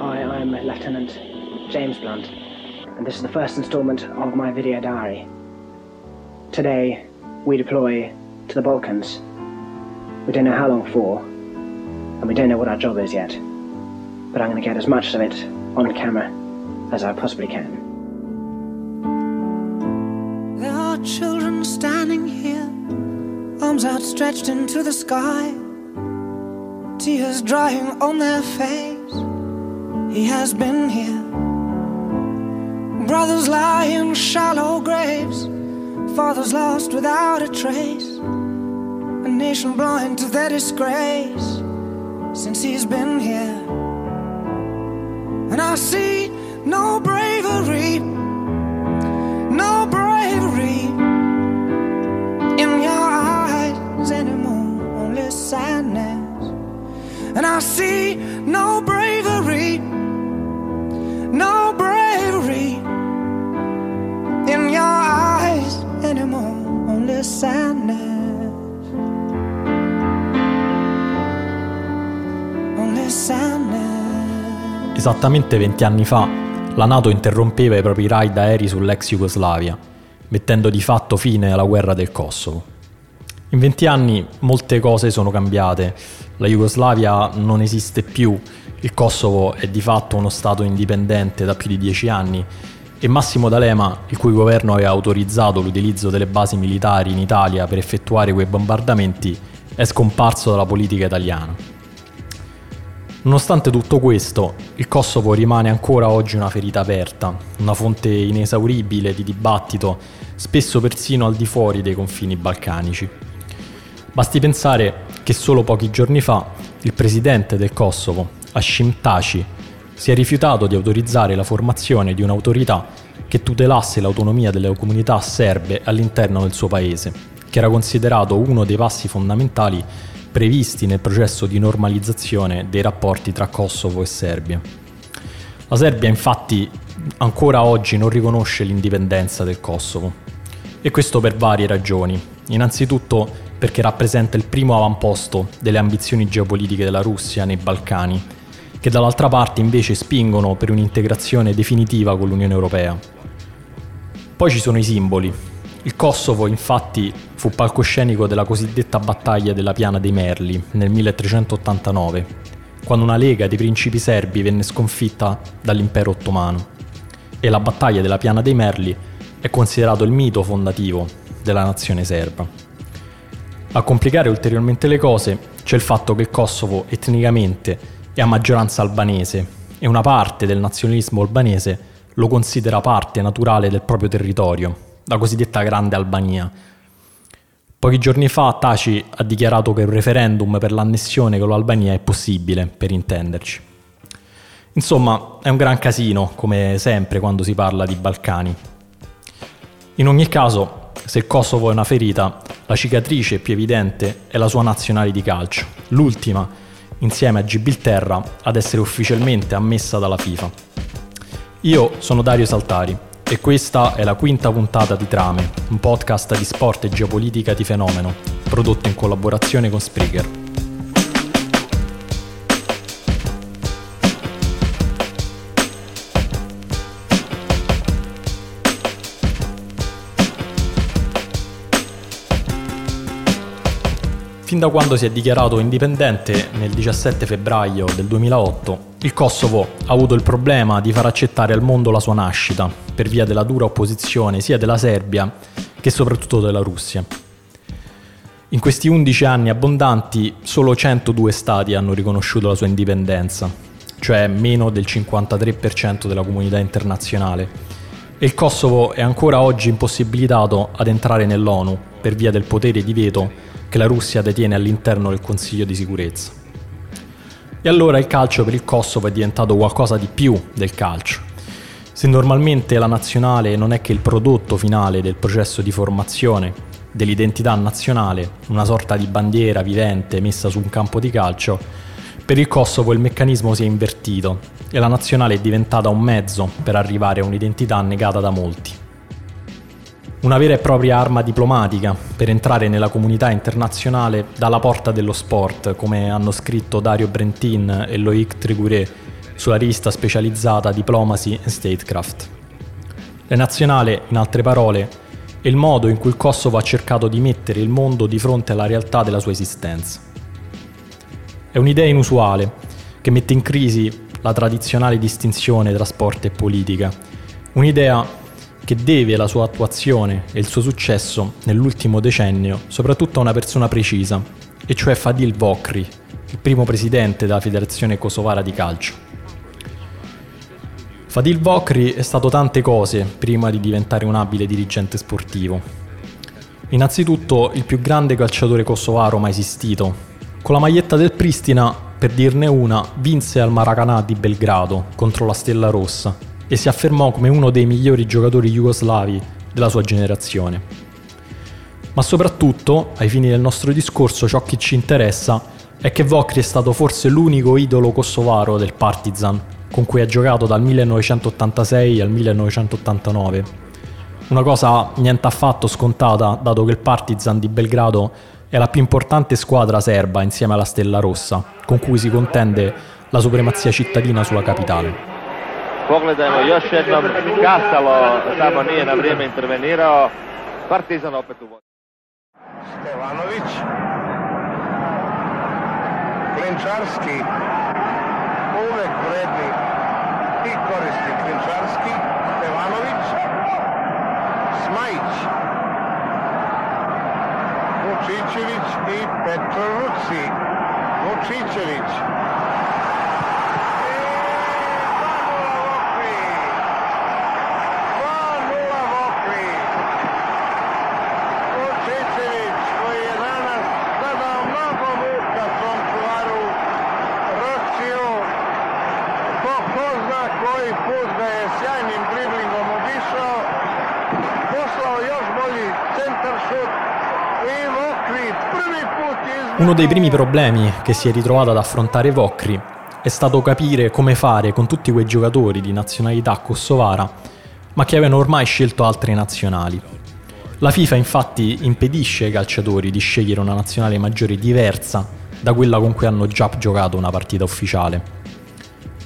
Hi, I'm Lieutenant James Blunt, and this is the first installment of my video diary. Today, we deploy to the Balkans. We don't know how long for, and we don't know what our job is yet. But I'm going to get as much of it on camera as I possibly can. There are children standing here, arms outstretched into the sky, tears drying on their face. He has been here. Brothers lie in shallow graves, fathers lost without a trace, a nation blind to their disgrace since he's been here. And I see no bravery, no bravery in your eyes anymore, only sadness. And I see no bravery, Esattamente 20 anni fa, la Nato interrompeva i propri raid aerei sull'ex Jugoslavia, mettendo di fatto fine alla guerra del Kosovo. In 20 anni molte cose sono cambiate, la Jugoslavia non esiste più, il Kosovo è di fatto uno Stato indipendente da più di 10 anni e Massimo D'Alema, il cui governo aveva autorizzato l'utilizzo delle basi militari in Italia per effettuare quei bombardamenti, è scomparso dalla politica italiana. Nonostante tutto questo, il Kosovo rimane ancora oggi una ferita aperta, una fonte inesauribile di dibattito, spesso persino al di fuori dei confini balcanici. Basti pensare che solo pochi giorni fa il presidente del Kosovo, Hashim Taci, si è rifiutato di autorizzare la formazione di un'autorità che tutelasse l'autonomia delle comunità serbe all'interno del suo paese, che era considerato uno dei passi fondamentali previsti nel processo di normalizzazione dei rapporti tra Kosovo e Serbia. La Serbia infatti ancora oggi non riconosce l'indipendenza del Kosovo e questo per varie ragioni. Innanzitutto perché rappresenta il primo avamposto delle ambizioni geopolitiche della Russia nei Balcani, che dall'altra parte invece spingono per un'integrazione definitiva con l'Unione Europea. Poi ci sono i simboli. Il Kosovo infatti fu palcoscenico della cosiddetta battaglia della Piana dei Merli nel 1389, quando una lega di principi serbi venne sconfitta dall'impero ottomano. E la battaglia della Piana dei Merli è considerato il mito fondativo della nazione serba. A complicare ulteriormente le cose c'è il fatto che il Kosovo etnicamente è a maggioranza albanese e una parte del nazionalismo albanese lo considera parte naturale del proprio territorio, la cosiddetta Grande Albania. Pochi giorni fa Taci ha dichiarato che un referendum per l'annessione con l'Albania è possibile, per intenderci. Insomma, è un gran casino, come sempre quando si parla di Balcani. In ogni caso, se il Kosovo è una ferita, la cicatrice più evidente è la sua nazionale di calcio, l'ultima, insieme a Gibilterra, ad essere ufficialmente ammessa dalla FIFA. Io sono Dario Saltari e questa è la quinta puntata di Trame, un podcast di sport e geopolitica di fenomeno, prodotto in collaborazione con Spreaker. Fin da quando si è dichiarato indipendente nel 17 febbraio del 2008, il Kosovo ha avuto il problema di far accettare al mondo la sua nascita, per via della dura opposizione sia della Serbia che soprattutto della Russia. In questi 11 anni abbondanti, solo 102 stati hanno riconosciuto la sua indipendenza, cioè meno del 53% della comunità internazionale. E il Kosovo è ancora oggi impossibilitato ad entrare nell'ONU per via del potere di veto che la Russia detiene all'interno del Consiglio di sicurezza. E allora il calcio per il Kosovo è diventato qualcosa di più del calcio. Se normalmente la nazionale non è che il prodotto finale del processo di formazione dell'identità nazionale, una sorta di bandiera vivente messa su un campo di calcio, per il Kosovo il meccanismo si è invertito e la nazionale è diventata un mezzo per arrivare a un'identità negata da molti. Una vera e propria arma diplomatica per entrare nella comunità internazionale dalla porta dello sport, come hanno scritto Dario Brentin e Loïc Trigouret sulla rivista specializzata Diplomacy and Statecraft. La nazionale, in altre parole, è il modo in cui il Kosovo ha cercato di mettere il mondo di fronte alla realtà della sua esistenza. È un'idea inusuale che mette in crisi la tradizionale distinzione tra sport e politica, un'idea che deve la sua attuazione e il suo successo nell'ultimo decennio soprattutto a una persona precisa, e cioè Fadil Vokri, il primo presidente della Federazione Kosovara di Calcio. Fadil Vokri è stato tante cose prima di diventare un abile dirigente sportivo. Innanzitutto il più grande calciatore kosovaro mai esistito. Con la maglietta del Pristina, per dirne una, vinse al Maracanã di Belgrado contro la Stella Rossa e si affermò come uno dei migliori giocatori jugoslavi della sua generazione. Ma soprattutto, ai fini del nostro discorso, ciò che ci interessa è che Vokri è stato forse l'unico idolo kosovaro del Partizan con cui ha giocato dal 1986 al 1989. Una cosa niente affatto scontata, dato che il Partizan di Belgrado è la più importante squadra serba insieme alla Stella Rossa, con cui si contende la supremazia cittadina sulla capitale. Pogledajmo još jednom Kastalo tamo nije na vrijeme intervenirao. Partizan opet. Stevanović. Klinčarski uvek vredni i koristi Klinčarski, Stevanović, Smajić, Vučićević i Petruci, Vučićević, Uno dei primi problemi che si è ritrovato ad affrontare Vokri è stato capire come fare con tutti quei giocatori di nazionalità kosovara, ma che avevano ormai scelto altre nazionali. La FIFA infatti impedisce ai calciatori di scegliere una nazionale maggiore diversa da quella con cui hanno già giocato una partita ufficiale.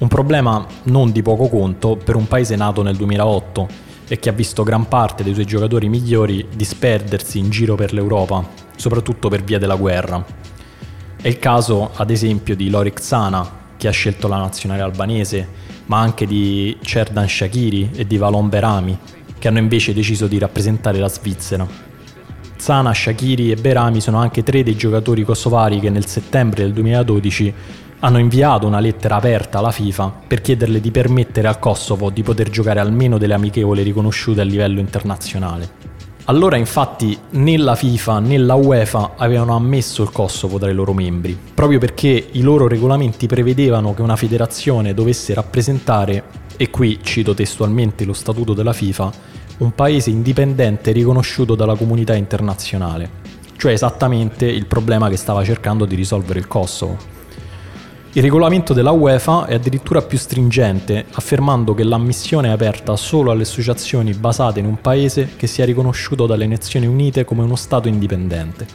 Un problema non di poco conto per un paese nato nel 2008 e che ha visto gran parte dei suoi giocatori migliori disperdersi in giro per l'Europa, soprattutto per via della guerra. È il caso, ad esempio, di Lorik Zana, che ha scelto la nazionale albanese, ma anche di Cerdan Shakiri e di Valon Berami, che hanno invece deciso di rappresentare la Svizzera. Zana, Shakiri e Berami sono anche tre dei giocatori kosovari che nel settembre del 2012 hanno inviato una lettera aperta alla FIFA per chiederle di permettere al Kosovo di poter giocare almeno delle amichevoli riconosciute a livello internazionale. Allora infatti né la FIFA né la UEFA avevano ammesso il Kosovo tra i loro membri, proprio perché i loro regolamenti prevedevano che una federazione dovesse rappresentare, e qui cito testualmente lo statuto della FIFA, un paese indipendente riconosciuto dalla comunità internazionale, cioè esattamente il problema che stava cercando di risolvere il Kosovo. Il regolamento della UEFA è addirittura più stringente, affermando che l'ammissione è aperta solo alle associazioni basate in un paese che sia riconosciuto dalle Nazioni Unite come uno Stato indipendente.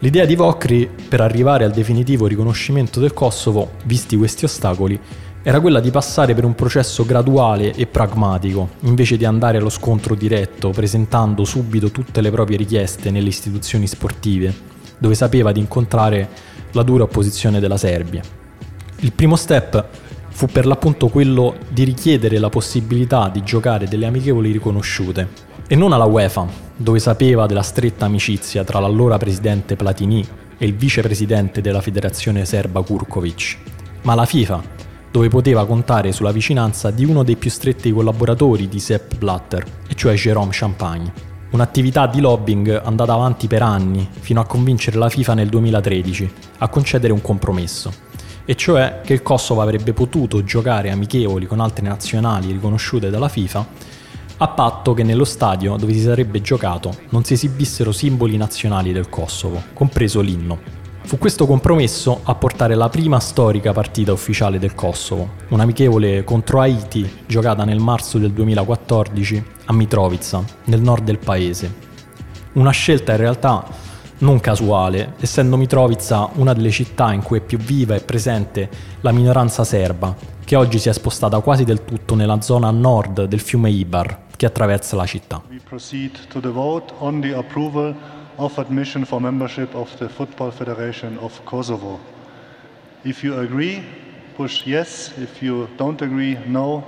L'idea di Vokri per arrivare al definitivo riconoscimento del Kosovo, visti questi ostacoli, era quella di passare per un processo graduale e pragmatico, invece di andare allo scontro diretto, presentando subito tutte le proprie richieste nelle istituzioni sportive, dove sapeva di incontrare la dura opposizione della Serbia. Il primo step fu per l'appunto quello di richiedere la possibilità di giocare delle amichevoli riconosciute e non alla UEFA, dove sapeva della stretta amicizia tra l'allora presidente Platini e il vicepresidente della federazione serba Kurkovic, ma alla FIFA, dove poteva contare sulla vicinanza di uno dei più stretti collaboratori di Sepp Blatter, e cioè Jérôme Champagne. Un'attività di lobbying andata avanti per anni, fino a convincere la FIFA nel 2013 a concedere un compromesso, e cioè che il Kosovo avrebbe potuto giocare amichevoli con altre nazionali riconosciute dalla FIFA, a patto che nello stadio dove si sarebbe giocato non si esibissero simboli nazionali del Kosovo, compreso l'inno. Fu questo compromesso a portare la prima storica partita ufficiale del Kosovo, un'amichevole contro Haiti giocata nel marzo del 2014 a Mitrovica, nel nord del paese. Una scelta in realtà non casuale, essendo Mitrovica una delle città in cui è più viva e presente la minoranza serba, che oggi si è spostata quasi del tutto nella zona nord del fiume Ibar, che attraversa la città. We proceed to the vote on the approval of admission for membership of the Football Federation of Kosovo. If you agree, push yes. If you don't agree, no.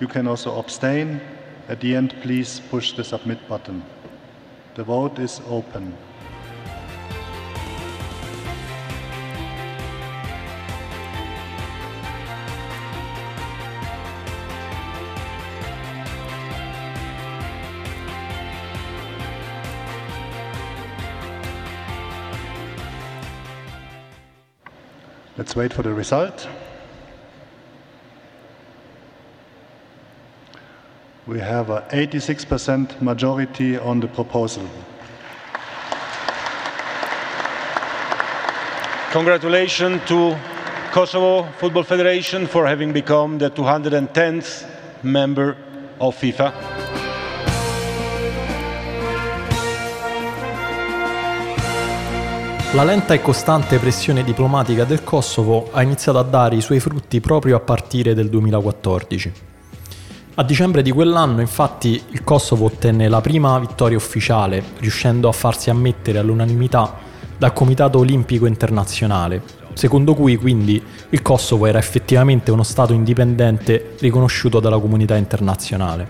You can also abstain. At the end, please push the submit button. The vote is open. Let's wait for the result. We have a 86% majority on the proposal. Congratulations to Kosovo Football Federation for having become the 210th member of FIFA. La lenta e costante pressione diplomatica del Kosovo ha iniziato a dare i suoi frutti proprio a partire dal 2014. A dicembre di quell'anno, infatti, il Kosovo ottenne la prima vittoria ufficiale, riuscendo a farsi ammettere all'unanimità dal Comitato Olimpico Internazionale, secondo cui quindi il Kosovo era effettivamente uno Stato indipendente riconosciuto dalla comunità internazionale.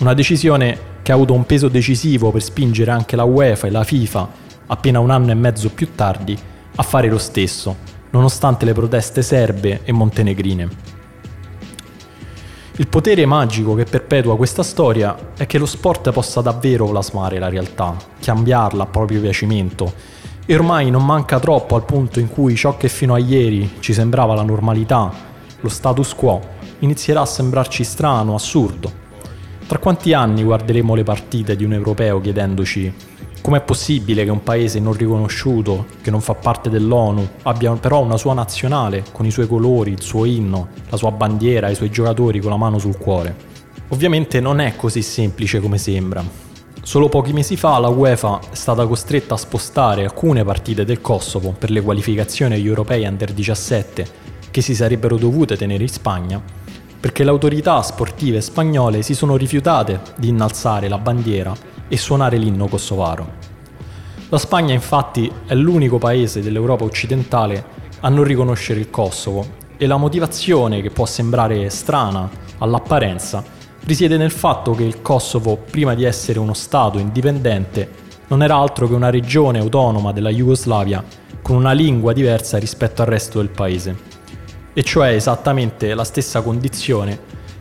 Una decisione che ha avuto un peso decisivo per spingere anche la UEFA e la FIFA appena un anno e mezzo più tardi, a fare lo stesso, nonostante le proteste serbe e montenegrine. Il potere magico che perpetua questa storia è che lo sport possa davvero plasmare la realtà, cambiarla a proprio piacimento, e ormai non manca troppo al punto in cui ciò che fino a ieri ci sembrava la normalità, lo status quo, inizierà a sembrarci strano, assurdo. Tra quanti anni guarderemo le partite di un europeo chiedendoci Com'è possibile che un paese non riconosciuto, che non fa parte dell'ONU, abbia però una sua nazionale, con i suoi colori, il suo inno, la sua bandiera, i suoi giocatori con la mano sul cuore? Ovviamente non è così semplice come sembra. Solo pochi mesi fa la UEFA è stata costretta a spostare alcune partite del Kosovo per le qualificazioni agli europei under 17 che si sarebbero dovute tenere in Spagna, perché le autorità sportive spagnole si sono rifiutate di innalzare la bandiera e suonare l'inno kosovaro. La Spagna infatti è l'unico paese dell'Europa occidentale a non riconoscere il Kosovo e la motivazione che può sembrare strana all'apparenza risiede nel fatto che il Kosovo, prima di essere uno Stato indipendente, non era altro che una regione autonoma della Jugoslavia con una lingua diversa rispetto al resto del paese. E cioè esattamente la stessa condizione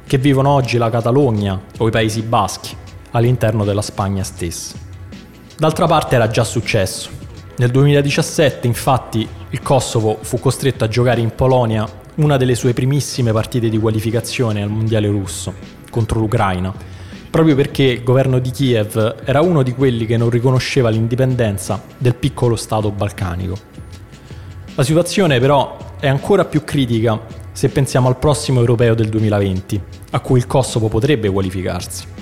che vivono oggi la Catalogna o i Paesi Baschi, all'interno della Spagna stessa. D'altra parte era già successo. Nel 2017 infatti il Kosovo fu costretto a giocare in Polonia una delle sue primissime partite di qualificazione al Mondiale russo contro l'Ucraina, proprio perché il governo di Kiev era uno di quelli che non riconosceva l'indipendenza del piccolo Stato balcanico. La situazione però è ancora più critica se pensiamo al prossimo europeo del 2020, a cui il Kosovo potrebbe qualificarsi.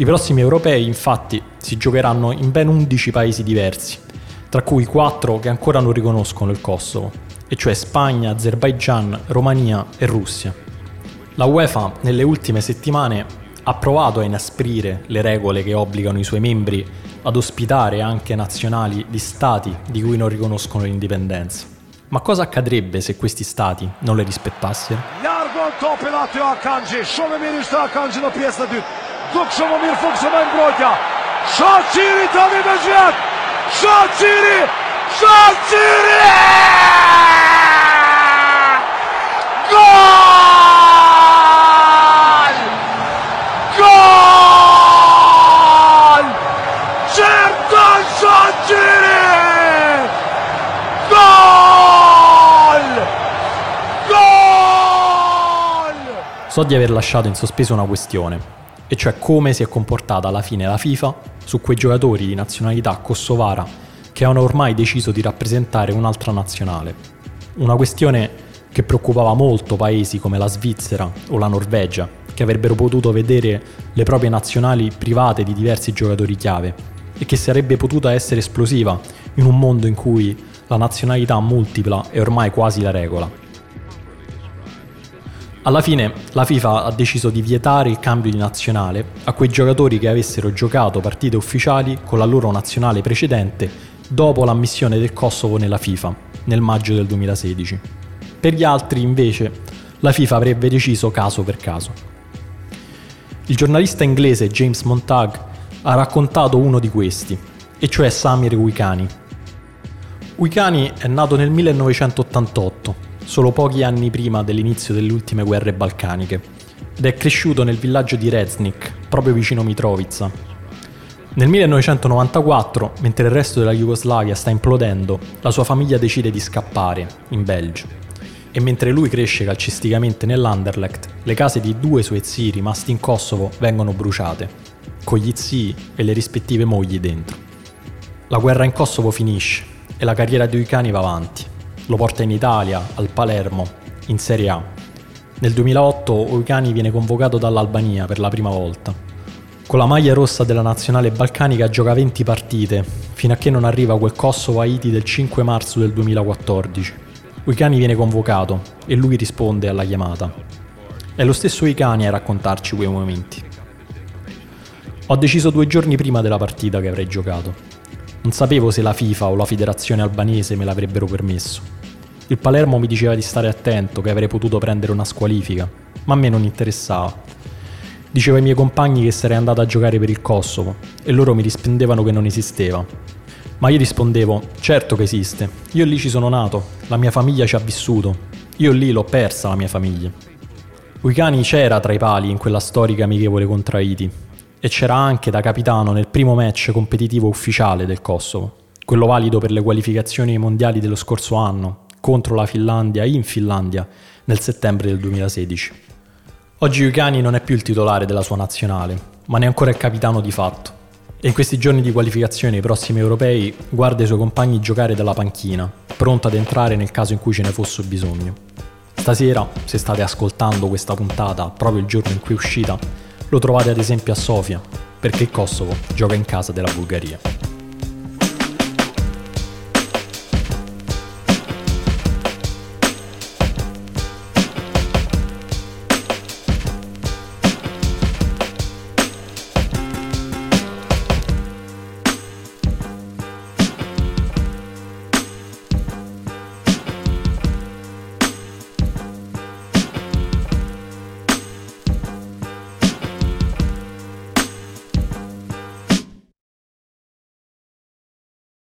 I prossimi europei infatti si giocheranno in ben 11 paesi diversi, tra cui 4 che ancora non riconoscono il Kosovo, e cioè Spagna, Azerbaijan, Romania e Russia. La UEFA nelle ultime settimane ha provato a inasprire le regole che obbligano i suoi membri ad ospitare anche nazionali di stati di cui non riconoscono l'indipendenza. Ma cosa accadrebbe se questi stati non le rispettassero? Largo topin aty Akanji, shumë mirë ishte Akanji në pjesën e mirë funksionoj mbrojtja. Shaqiri tani me gjat. Shaqiri! Shaqiri! Gol! Gol! Çertan Shaqiri! Gol! Gol! So di aver lasciato in sospeso una questione, e cioè come si è comportata alla fine la FIFA su quei giocatori di nazionalità kosovara che hanno ormai deciso di rappresentare un'altra nazionale. Una questione che preoccupava molto paesi come la Svizzera o la Norvegia, che avrebbero potuto vedere le proprie nazionali private di diversi giocatori chiave, e che sarebbe potuta essere esplosiva in un mondo in cui la nazionalità multipla è ormai quasi la regola. Alla fine la FIFA ha deciso di vietare il cambio di nazionale a quei giocatori che avessero giocato partite ufficiali con la loro nazionale precedente dopo l'ammissione del Kosovo nella FIFA nel maggio del 2016. Per gli altri invece la FIFA avrebbe deciso caso per caso. Il giornalista inglese James Montag ha raccontato uno di questi, e cioè Samir Wikani. Wikani è nato nel 1988 solo pochi anni prima dell'inizio delle ultime guerre balcaniche, ed è cresciuto nel villaggio di Reznik, proprio vicino Mitrovica. Nel 1994, mentre il resto della Jugoslavia sta implodendo, la sua famiglia decide di scappare, in Belgio. E mentre lui cresce calcisticamente nell'Anderlecht, le case di due suoi zii rimasti in Kosovo vengono bruciate, con gli zii e le rispettive mogli dentro. La guerra in Kosovo finisce e la carriera di Uicani va avanti lo porta in Italia, al Palermo, in Serie A. Nel 2008 Oicani viene convocato dall'Albania per la prima volta. Con la maglia rossa della nazionale balcanica gioca 20 partite, fino a che non arriva quel Kosovo-Haiti del 5 marzo del 2014. Oicani viene convocato e lui risponde alla chiamata. È lo stesso Oicani a raccontarci quei momenti. Ho deciso due giorni prima della partita che avrei giocato. Non sapevo se la FIFA o la federazione albanese me l'avrebbero permesso. Il Palermo mi diceva di stare attento, che avrei potuto prendere una squalifica, ma a me non interessava. Dicevo ai miei compagni che sarei andato a giocare per il Kosovo e loro mi rispondevano che non esisteva. Ma io rispondevo, certo che esiste, io lì ci sono nato, la mia famiglia ci ha vissuto, io lì l'ho persa la mia famiglia. Uicani c'era tra i pali in quella storica amichevole contro Haiti e c'era anche da capitano nel primo match competitivo ufficiale del Kosovo, quello valido per le qualificazioni mondiali dello scorso anno, contro la Finlandia in Finlandia nel settembre del 2016. Oggi Ucani non è più il titolare della sua nazionale, ma ne è ancora il capitano di fatto. E in questi giorni di qualificazione ai prossimi europei guarda i suoi compagni giocare dalla panchina, pronto ad entrare nel caso in cui ce ne fosse bisogno. Stasera, se state ascoltando questa puntata proprio il giorno in cui è uscita, lo trovate ad esempio a Sofia, perché il Kosovo gioca in casa della Bulgaria.